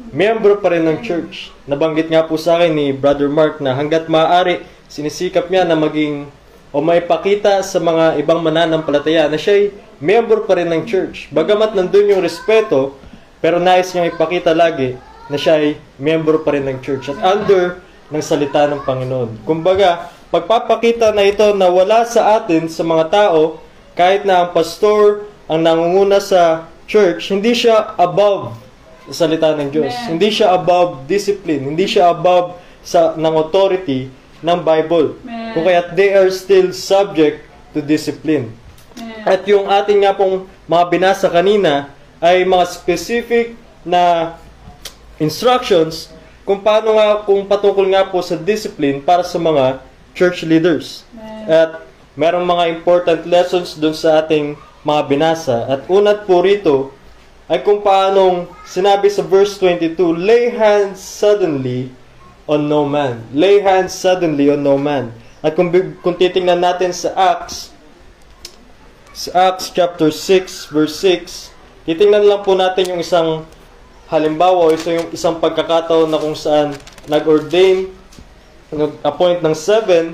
Speaker 1: Membro pa rin ng church. Nabanggit nga po sa akin ni Brother Mark na hanggat maaari, sinisikap niya na maging o maipakita sa mga ibang mananampalataya na siya'y member pa rin ng church. Bagamat nandun yung respeto, pero nais niyang ipakita lagi na siya ay member pa rin ng church at under ng salita ng Panginoon. Kumbaga, pagpapakita na ito na wala sa atin, sa mga tao, kahit na ang pastor ang nangunguna sa church, hindi siya above sa salita ng Diyos.
Speaker 2: Amen.
Speaker 1: Hindi siya above discipline. Hindi siya above sa ng authority ng Bible.
Speaker 2: Amen.
Speaker 1: Kung kaya they are still subject to discipline. At yung ating nga pong mga binasa kanina ay mga specific na instructions kung paano nga, kung patungkol nga po sa discipline para sa mga church leaders. At merong mga important lessons dun sa ating mga binasa. At unat po rito ay kung paanong sinabi sa verse 22, Lay hands suddenly on no man. Lay hands suddenly on no man. At kung, kung titingnan natin sa Acts, sa Acts chapter 6 verse 6, titingnan lang po natin yung isang halimbawa o isa yung isang pagkakataon na kung saan nag-ordain, nag-appoint ng seven,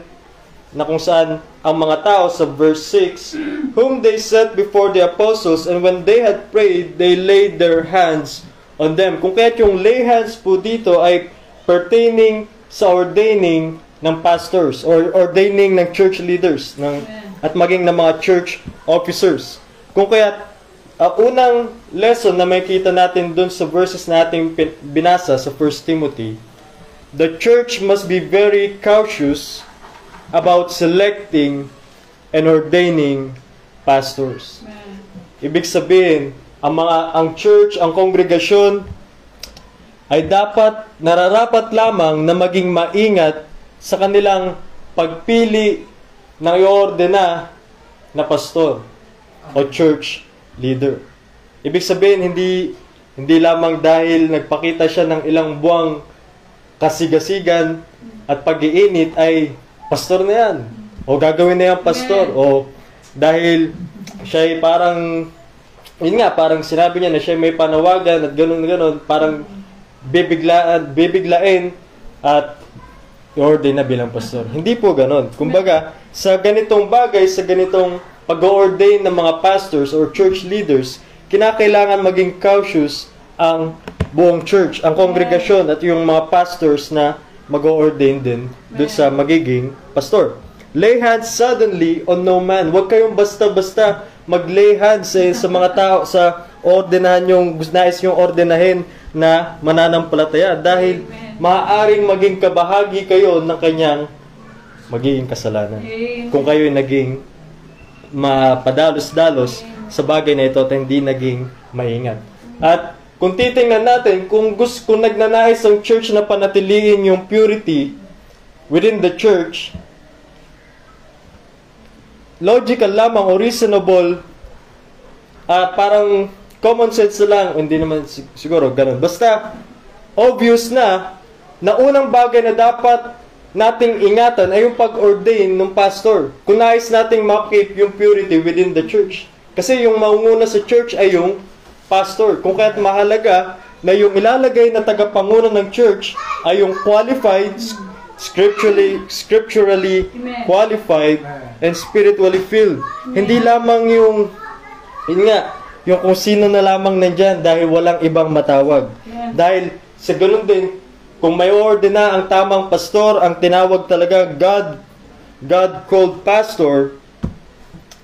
Speaker 1: na kung saan ang mga tao sa verse 6, whom they set before the apostles, and when they had prayed, they laid their hands on them. Kung kaya yung lay hands po dito ay pertaining sa ordaining ng pastors or ordaining ng church leaders ng at maging ng mga church officers. Kung kaya ang unang lesson na makita natin dun sa verses nating pin- binasa sa 1 Timothy, the church must be very cautious about selecting and ordaining pastors. Ibig sabihin, ang mga ang church, ang kongregasyon ay dapat nararapat lamang na maging maingat sa kanilang pagpili ng iordena na pastor o church leader. Ibig sabihin hindi hindi lamang dahil nagpakita siya ng ilang buwang kasigasigan at pag-iinit ay pastor na yan. O gagawin na yan pastor. O dahil siya ay parang yun nga, parang sinabi niya na siya may panawagan at ganun ganun, parang bibiglaan, bibiglain at i-ordain na bilang pastor. Hindi po ganun. Kumbaga, sa ganitong bagay, sa ganitong pag-ordain ng mga pastors or church leaders, kinakailangan maging cautious ang buong church, ang kongregasyon at yung mga pastors na mag-ordain din dun sa magiging pastor. Lay hands suddenly on no man. Huwag kayong basta-basta mag-lay hands sa, sa mga tao, sa ordenahan yung nais yung ordenahin na mananampalataya dahil maaaring maging kabahagi kayo ng kanyang magiging kasalanan. Kung kayo'y naging mapadalos-dalos sa bagay na ito at hindi naging maingat. At kung titingnan natin, kung, gusto, kung nagnanais ang church na panatiliin yung purity within the church, logical lamang o reasonable ah parang common sense lang, hindi naman sig- siguro ganun. Basta, obvious na, na unang bagay na dapat nating ingatan ay yung pag-ordain ng pastor. Kung nais nating makip yung purity within the church. Kasi yung maunguna sa church ay yung pastor. Kung kaya't mahalaga na yung ilalagay na tagapangunan ng church ay yung qualified, scripturally, scripturally qualified, and spiritually filled. Hindi lamang yung, yun nga, yung kung sino na lamang nandyan dahil walang ibang matawag. Dahil sa ganun din, kung may ordena ang tamang pastor, ang tinawag talaga God, God called pastor,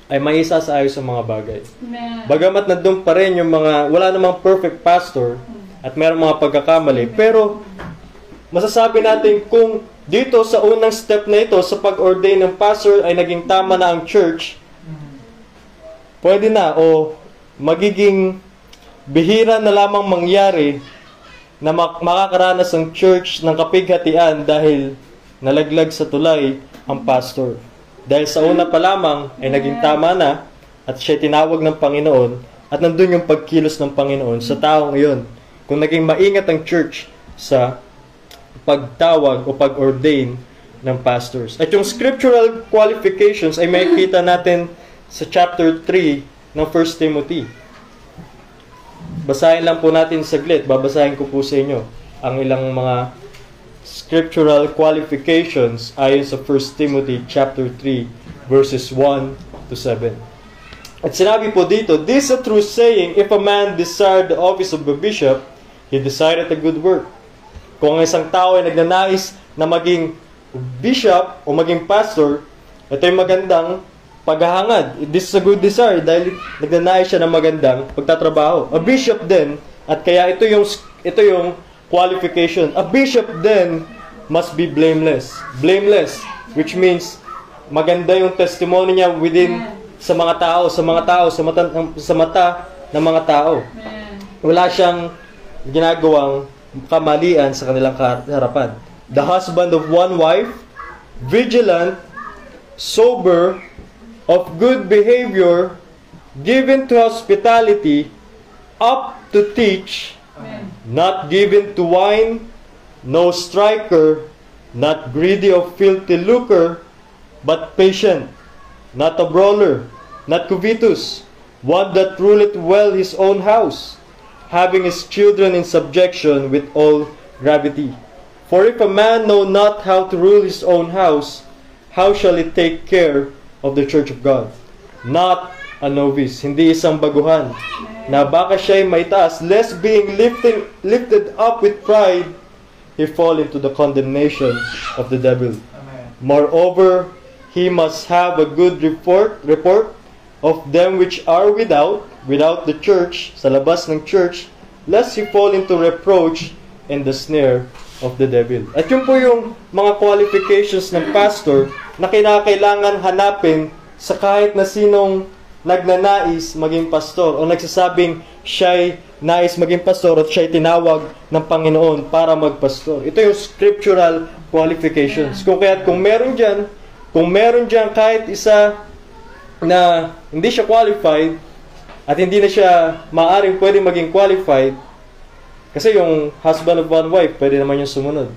Speaker 1: ay may isasayos sa mga bagay.
Speaker 2: Amen.
Speaker 1: Bagamat nandun pa rin yung mga, wala namang perfect pastor at meron mga pagkakamali, pero masasabi natin kung dito sa unang step na ito sa pag-ordain ng pastor ay naging tama na ang church, pwede na o magiging bihira na lamang mangyari na mak- makakaranas ang church ng kapighatian dahil nalaglag sa tulay ang pastor. Dahil sa una pa lamang ay naging tama na at siya tinawag ng Panginoon at nandun yung pagkilos ng Panginoon sa taong iyon. Kung naging maingat ang church sa pagtawag o pag-ordain ng pastors. At yung scriptural qualifications ay makikita natin sa chapter 3 ng 1 Timothy. Basahin lang po natin saglit. Babasahin ko po sa inyo ang ilang mga scriptural qualifications ayon sa 1 Timothy chapter 3 verses 1 to 7. At sinabi po dito, This is a true saying, if a man desired the office of a bishop, he decided a good work. Kung ang isang tao ay nagnanais na maging bishop o maging pastor, ito ay magandang paghahangad. This is a good desire dahil nagnanais siya ng magandang pagtatrabaho. A bishop din, at kaya ito yung, ito yung qualification. A bishop then must be blameless. Blameless, which means maganda yung testimony niya within sa mga tao, sa mga tao, sa mata, sa mata ng mga tao. Wala siyang ginagawang kamalian sa kanilang harapan. The husband of one wife, vigilant, sober, of good behavior, given to hospitality, up to teach,
Speaker 2: Amen.
Speaker 1: not given to wine, no striker, not greedy of filthy lucre, but patient, not a brawler, not covetous, one that ruleth well his own house, having his children in subjection with all gravity. For if a man know not how to rule his own house, how shall he take care of the church of God? Not a novice, hindi isang baguhan, na baka siya'y may taas, lest being lifting, lifted up with pride, he fall into the condemnation of the devil.
Speaker 3: Amen.
Speaker 1: Moreover, he must have a good report, report of them which are without, without the church, sa labas ng church, lest he fall into reproach and the snare of the devil. At yun po yung mga qualifications ng pastor na kinakailangan hanapin sa kahit na sinong nagnanais maging pastor o nagsasabing siya'y nais maging pastor at siya'y tinawag ng Panginoon para magpastor. Ito yung scriptural qualifications. Kung kaya kung meron dyan, kung meron dyan kahit isa na hindi siya qualified at hindi na siya maaring pwede maging qualified, kasi yung husband of one wife, pwede naman yung sumunod.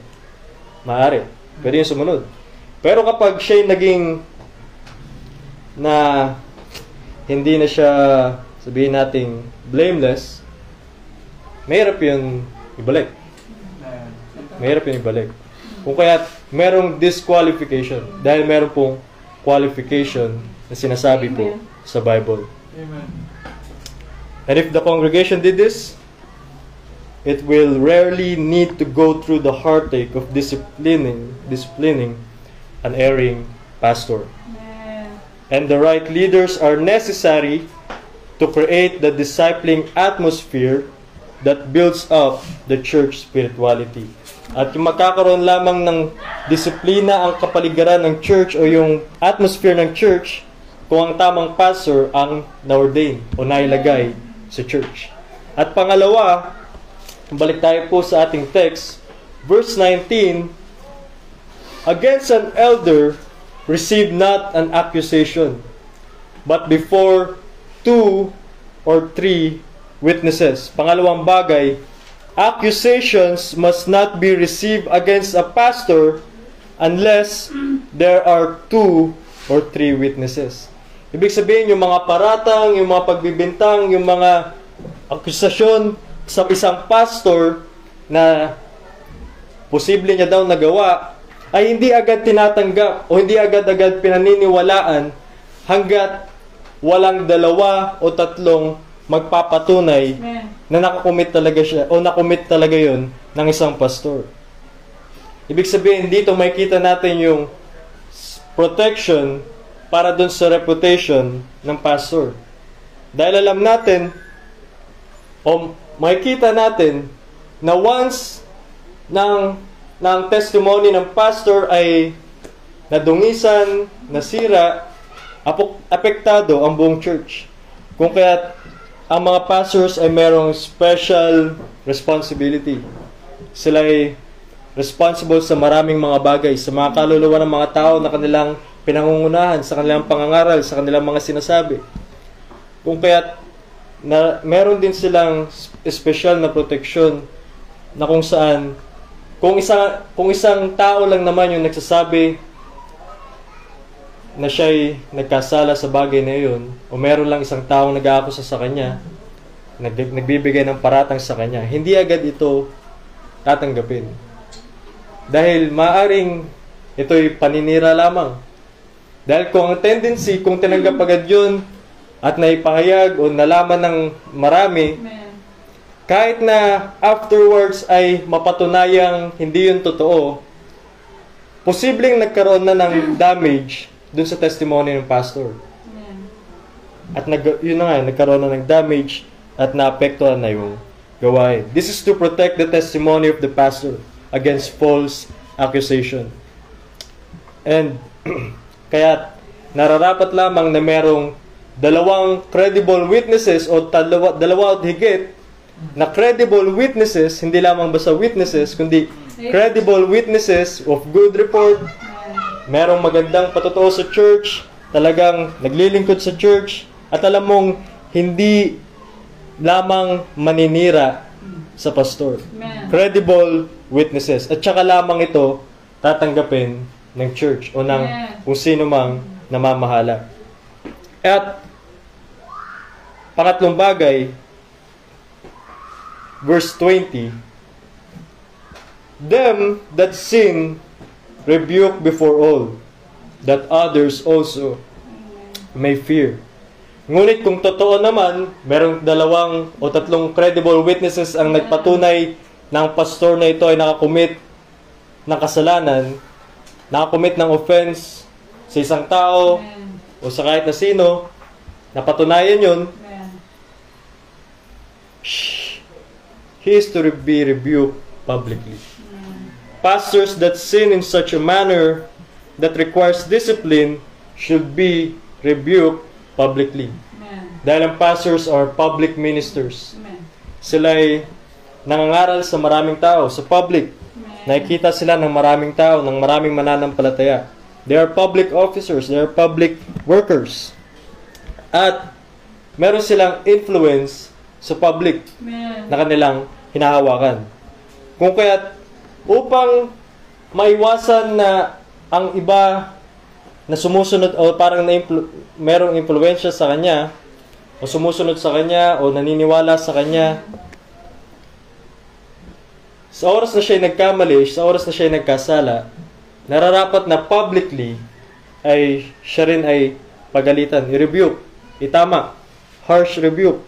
Speaker 1: Maaari. Pwede yung sumunod. Pero kapag siya'y naging na hindi na siya sabihin nating blameless, mahirap yun ibalik. Mahirap yun ibalik. Kung kaya merong disqualification dahil meron pong qualification na sinasabi po
Speaker 2: Amen.
Speaker 1: sa Bible.
Speaker 3: Amen.
Speaker 1: And if the congregation did this, it will rarely need to go through the heartache of disciplining, disciplining an erring pastor.
Speaker 2: Amen.
Speaker 1: And the right leaders are necessary to create the discipling atmosphere that builds up the church spirituality. At yung magkakaroon lamang ng disiplina ang kapaligiran ng church o yung atmosphere ng church kung ang tamang pastor ang na-ordain o nailagay sa church. At pangalawa, balik tayo po sa ating text, verse 19, Against an elder, receive not an accusation, but before two or three witnesses. Pangalawang bagay, accusations must not be received against a pastor unless there are two or three witnesses. Ibig sabihin, yung mga paratang, yung mga pagbibintang, yung mga akusasyon sa isang pastor na posible niya daw nagawa, ay hindi agad tinatanggap o hindi agad-agad pinaniniwalaan hanggat walang dalawa o tatlong magpapatunay na nakakumit talaga siya o nakumit talaga yon ng isang pastor. Ibig sabihin, dito makita natin yung protection para dun sa reputation ng pastor. Dahil alam natin, o makikita natin, na once ng, ng testimony ng pastor ay nadungisan, nasira, apo- apektado ang buong church. Kung kaya ang mga pastors ay merong special responsibility. Sila ay responsible sa maraming mga bagay, sa mga kaluluwa ng mga tao na kanilang pinangungunahan, sa kanilang pangangaral, sa kanilang mga sinasabi. Kung kaya na meron din silang special na protection na kung saan kung isang kung isang tao lang naman yung nagsasabi na siya'y nagkasala sa bagay na iyon o meron lang isang taong nag-aakusa sa kanya nag, nagbibigay ng paratang sa kanya hindi agad ito tatanggapin. Dahil maaring ito'y paninira lamang. Dahil kung ang tendency kung tinanggap agad yun at naipahayag o nalaman ng marami
Speaker 2: Amen.
Speaker 1: kahit na afterwards ay mapatunayang hindi yun totoo, posibleng nagkaroon na ng damage dun sa testimony ng pastor.
Speaker 2: Amen.
Speaker 1: At nag, yun na nga, nagkaroon na ng damage at naapektuhan na yung gawain. This is to protect the testimony of the pastor against false accusation. And kaya nararapat lamang na merong dalawang credible witnesses o dalawa, dalawa at higit na credible witnesses, hindi lamang basta witnesses, kundi credible witnesses of good report, merong magandang patotoo sa church, talagang naglilingkod sa church, at alam mong hindi lamang maninira sa pastor. Credible witnesses. At saka lamang ito tatanggapin ng church o ng kung sino mang namamahala. At pangatlong bagay, verse 20, Them that sin rebuke before all, that others also may fear. Ngunit kung totoo naman, merong dalawang o tatlong credible witnesses ang nagpatunay ng pastor na ito ay nakakumit ng kasalanan, nakakumit ng offense sa isang tao o sa kahit na sino, napatunayan yun. Shh, he is to be rebuked publicly. Pastors that sin in such a manner that requires discipline should be rebuked publicly.
Speaker 2: Amen.
Speaker 1: Dahil ang pastors are public ministers.
Speaker 2: Amen.
Speaker 1: Sila ay nangangaral sa maraming tao, sa public.
Speaker 2: Amen.
Speaker 1: Nakikita sila ng maraming tao, ng maraming mananampalataya. They are public officers, they are public workers. At meron silang influence sa public
Speaker 2: Amen.
Speaker 1: na kanilang hinahawakan. Kung kaya upang maiwasan na ang iba na sumusunod o parang na merong impluensya sa kanya o sumusunod sa kanya o naniniwala sa kanya sa oras na siya nagkamali, sa oras na siya nagkasala, nararapat na publicly ay siya rin ay pagalitan, i-rebuke, itama, harsh rebuke,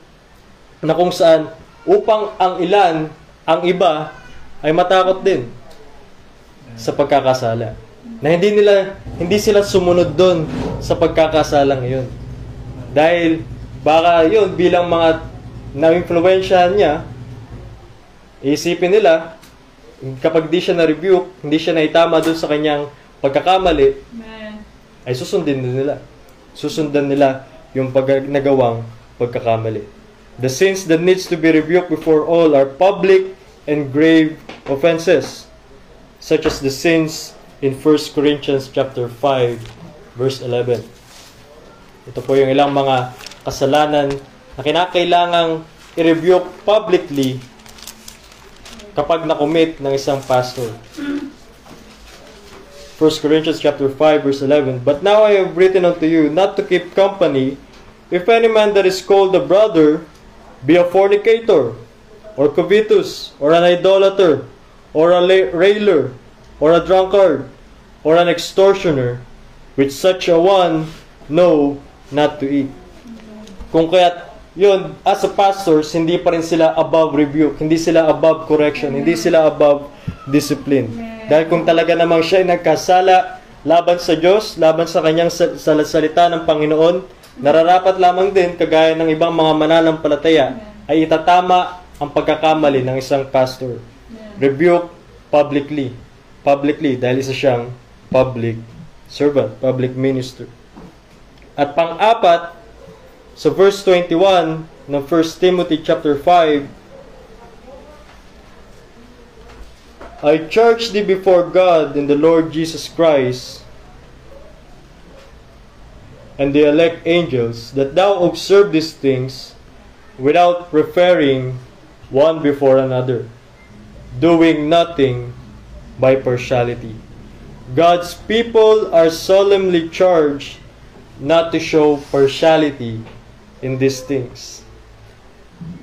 Speaker 1: na kung saan upang ang ilan, ang iba, ay matakot din sa pagkakasala. Na hindi nila, hindi sila sumunod doon sa pagkakasalang iyon. Dahil baka yun bilang mga na-influensyahan niya, isipin nila, kapag di siya na-rebuke, hindi siya naitama doon sa kanyang pagkakamali,
Speaker 2: Amen.
Speaker 1: ay susundin din nila. Susundan nila yung pag nagawang pagkakamali. The sins that needs to be rebuked before all are public and grave offenses, such as the sins in 1 Corinthians chapter 5 verse 11. Ito po yung ilang mga kasalanan na kinakailangang i-rebuke publicly kapag na-commit ng isang pastor. 1 Corinthians chapter 5 verse 11 But now I have written unto you not to keep company if any man that is called a brother be a fornicator or covetous or an idolater or a railer or a drunkard or an extortioner with such a one know not to eat. Kung kaya yun, as a pastors, hindi pa rin sila above rebuke, hindi sila above correction, hindi sila above discipline. Dahil kung talaga namang siya ay nagkasala laban sa Diyos, laban sa kanyang sa, sa salita ng Panginoon, nararapat lamang din, kagaya ng ibang mga mananampalataya, ay itatama ang pagkakamali ng isang pastor. Rebuke publicly. Publicly, dahil isa siyang public servant, public minister. At pang-apat, sa verse 21 ng 1 Timothy chapter 5, I charge thee before God and the Lord Jesus Christ and the elect angels that thou observe these things without preferring one before another, doing nothing by partiality. God's people are solemnly charged not to show partiality in these things.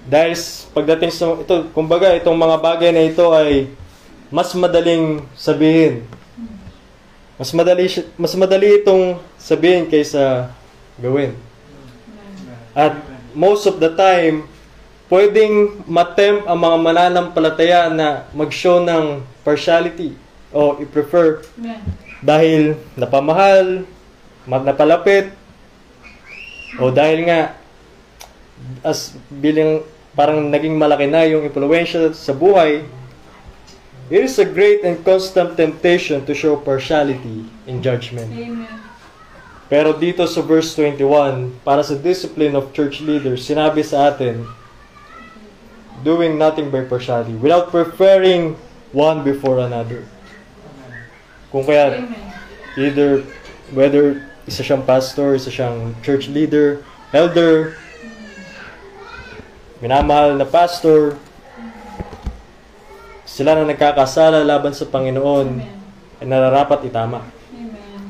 Speaker 1: Dahil pagdating sa ito, kumbaga itong mga bagay na ito ay mas madaling sabihin. Mas madali mas madali itong sabihin kaysa gawin. At most of the time, pwedeng matempt ang mga mananampalataya na mag-show ng partiality o i-prefer dahil napamahal, ma- napalapit, o dahil nga as bilang parang naging malaki na yung impluensya sa buhay, it is a great and constant temptation to show partiality in judgment.
Speaker 2: Amen.
Speaker 1: Pero dito sa verse 21, para sa discipline of church leaders, sinabi sa atin, doing nothing by partiality, without preferring one before another. Kung kaya,
Speaker 2: Amen.
Speaker 1: either, whether isa siyang pastor, isa siyang church leader, elder, minamahal na pastor, sila na nagkakasala laban sa Panginoon,
Speaker 2: Amen.
Speaker 1: ay nararapat itama.
Speaker 2: Amen.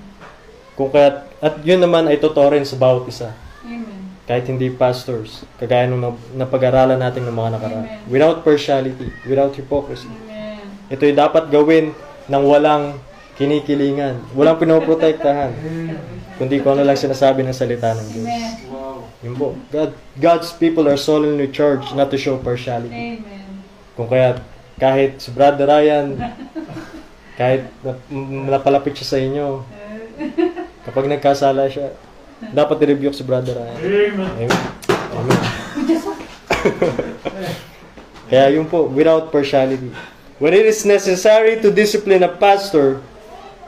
Speaker 1: Kung kaya, at yun naman ay totoo rin sa bawat isa.
Speaker 2: Amen.
Speaker 1: Kahit hindi pastors, kagaya nung nap- napag-aralan natin ng mga nakaraan.
Speaker 2: Amen.
Speaker 1: Without partiality, without hypocrisy.
Speaker 2: Amen.
Speaker 1: Ito'y dapat gawin ng walang kinikilingan, walang pinoprotektahan, kundi kung ano lang sinasabi ng salita ng Diyos.
Speaker 2: Amen.
Speaker 1: Yun po. God, God's people are solemnly charged not to show partiality.
Speaker 2: Amen.
Speaker 1: Kung kaya, kahit si Brother Ryan, kahit nap- napalapit siya sa inyo, kapag nagkasala siya, dapat i-rebuke si Brother Ryan. Amen. Amen. Kaya yun po, without partiality. When it is necessary to discipline a pastor,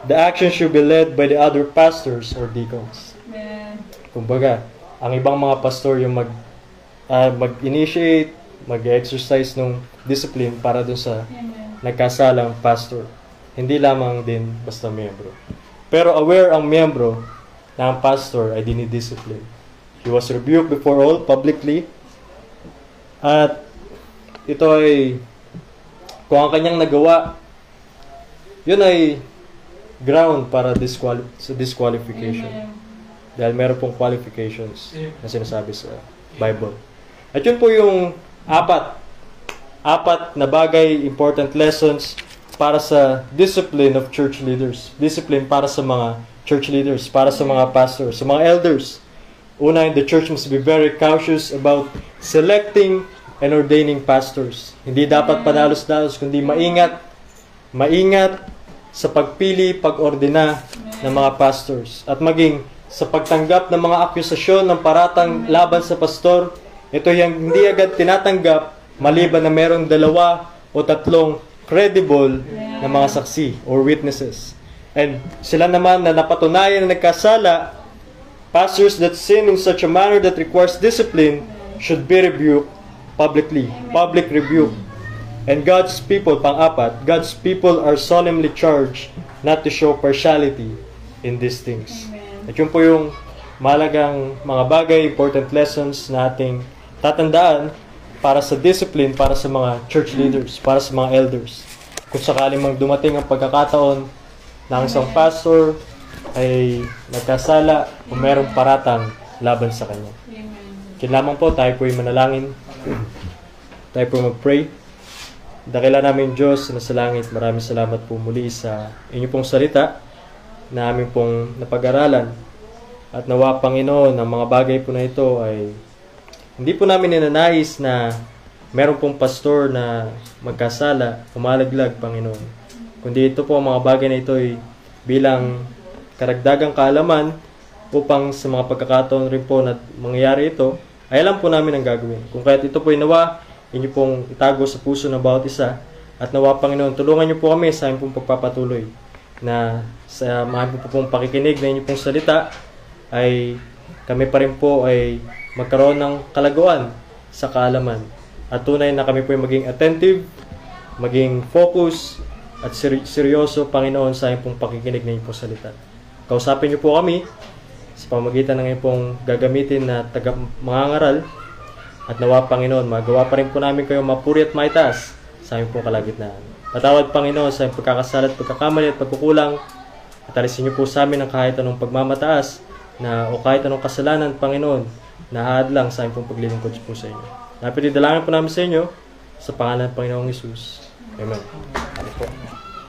Speaker 1: the action should be led by the other pastors or deacons.
Speaker 2: Amen.
Speaker 1: Kumbaga, ang ibang mga pastor yung mag ah, mag-initiate, mag-exercise ng discipline para dun sa
Speaker 2: Amen.
Speaker 1: nagkasalang pastor. Hindi lamang din basta miyembro. Pero aware ang miyembro na ang pastor ay dinidiscipline. He was rebuked before all publicly. At ito ay kung ang kanyang nagawa, yun ay ground para disquali- sa disqualification.
Speaker 2: Amen.
Speaker 1: Dahil meron pong qualifications na sinasabi sa Bible. At yun po yung apat. Apat na bagay, important lessons para sa discipline of church leaders. Discipline para sa mga church leaders, para sa mga pastors, sa mga elders. Una, the church must be very cautious about selecting and ordaining pastors. Hindi dapat panalos-dalos, kundi maingat, maingat sa pagpili, pag-ordina ng mga pastors. At maging sa pagtanggap ng mga akusasyon ng paratang laban sa pastor, ito yung hindi agad tinatanggap maliban na merong dalawa o tatlong credible na mga saksi or witnesses. And sila naman na napatunayan na nagkasala, pastors that sin in such a manner that requires discipline should be rebuked publicly. Public rebuke. And God's people, pang-apat, God's people are solemnly charged not to show partiality in these things.
Speaker 2: Amen.
Speaker 1: At yun po yung malagang mga bagay, important lessons na ating tatandaan para sa discipline, para sa mga church leaders, para sa mga elders. Kung sakaling mang dumating ang pagkakataon na ang isang pastor ay nagkasala o merong paratang laban sa kanya. Kailangan po tayo po ay manalangin. tayo po mag-pray. Dakila namin Diyos na sa langit, maraming salamat po muli sa inyo pong salita na amin pong napag-aralan. At nawa Panginoon, ang mga bagay po na ito ay hindi po namin ninanais na meron pong pastor na magkasala, umalaglag, Panginoon. Kundi ito po ang mga bagay na ito ay bilang karagdagang kaalaman upang sa mga pagkakataon rin po na mangyayari ito, ay alam po namin ang gagawin. Kung kaya't ito po ay nawa, inyo pong itago sa puso ng bawat isa at nawa Panginoon, tulungan niyo po kami sa aming pong pagpapatuloy na sa mga po pong pakikinig na inyo pong salita ay kami pa rin po ay magkaroon ng kalaguan sa kaalaman. At tunay na kami po ay maging attentive, maging focus, at ser- seryoso, Panginoon, sa aming pong pakikinig na inyong pong salita. Kausapin niyo po kami sa pamagitan ng inyong pong gagamitin na taga mga ngaral at nawa, Panginoon, magawa pa rin po namin kayo mapuri at maitaas sa aming pong kalagitnaan. Patawad, Panginoon, sa aming pagkakasala at pagkakamali at pagkukulang at alisin niyo po sa amin ang kahit anong pagmamataas na o kahit anong kasalanan, Panginoon, na hadlang sa aming paglilingkod po sa inyo. Napitidalangin po namin sa inyo sa pangalan ng Panginoong Isus. Amen. Amen.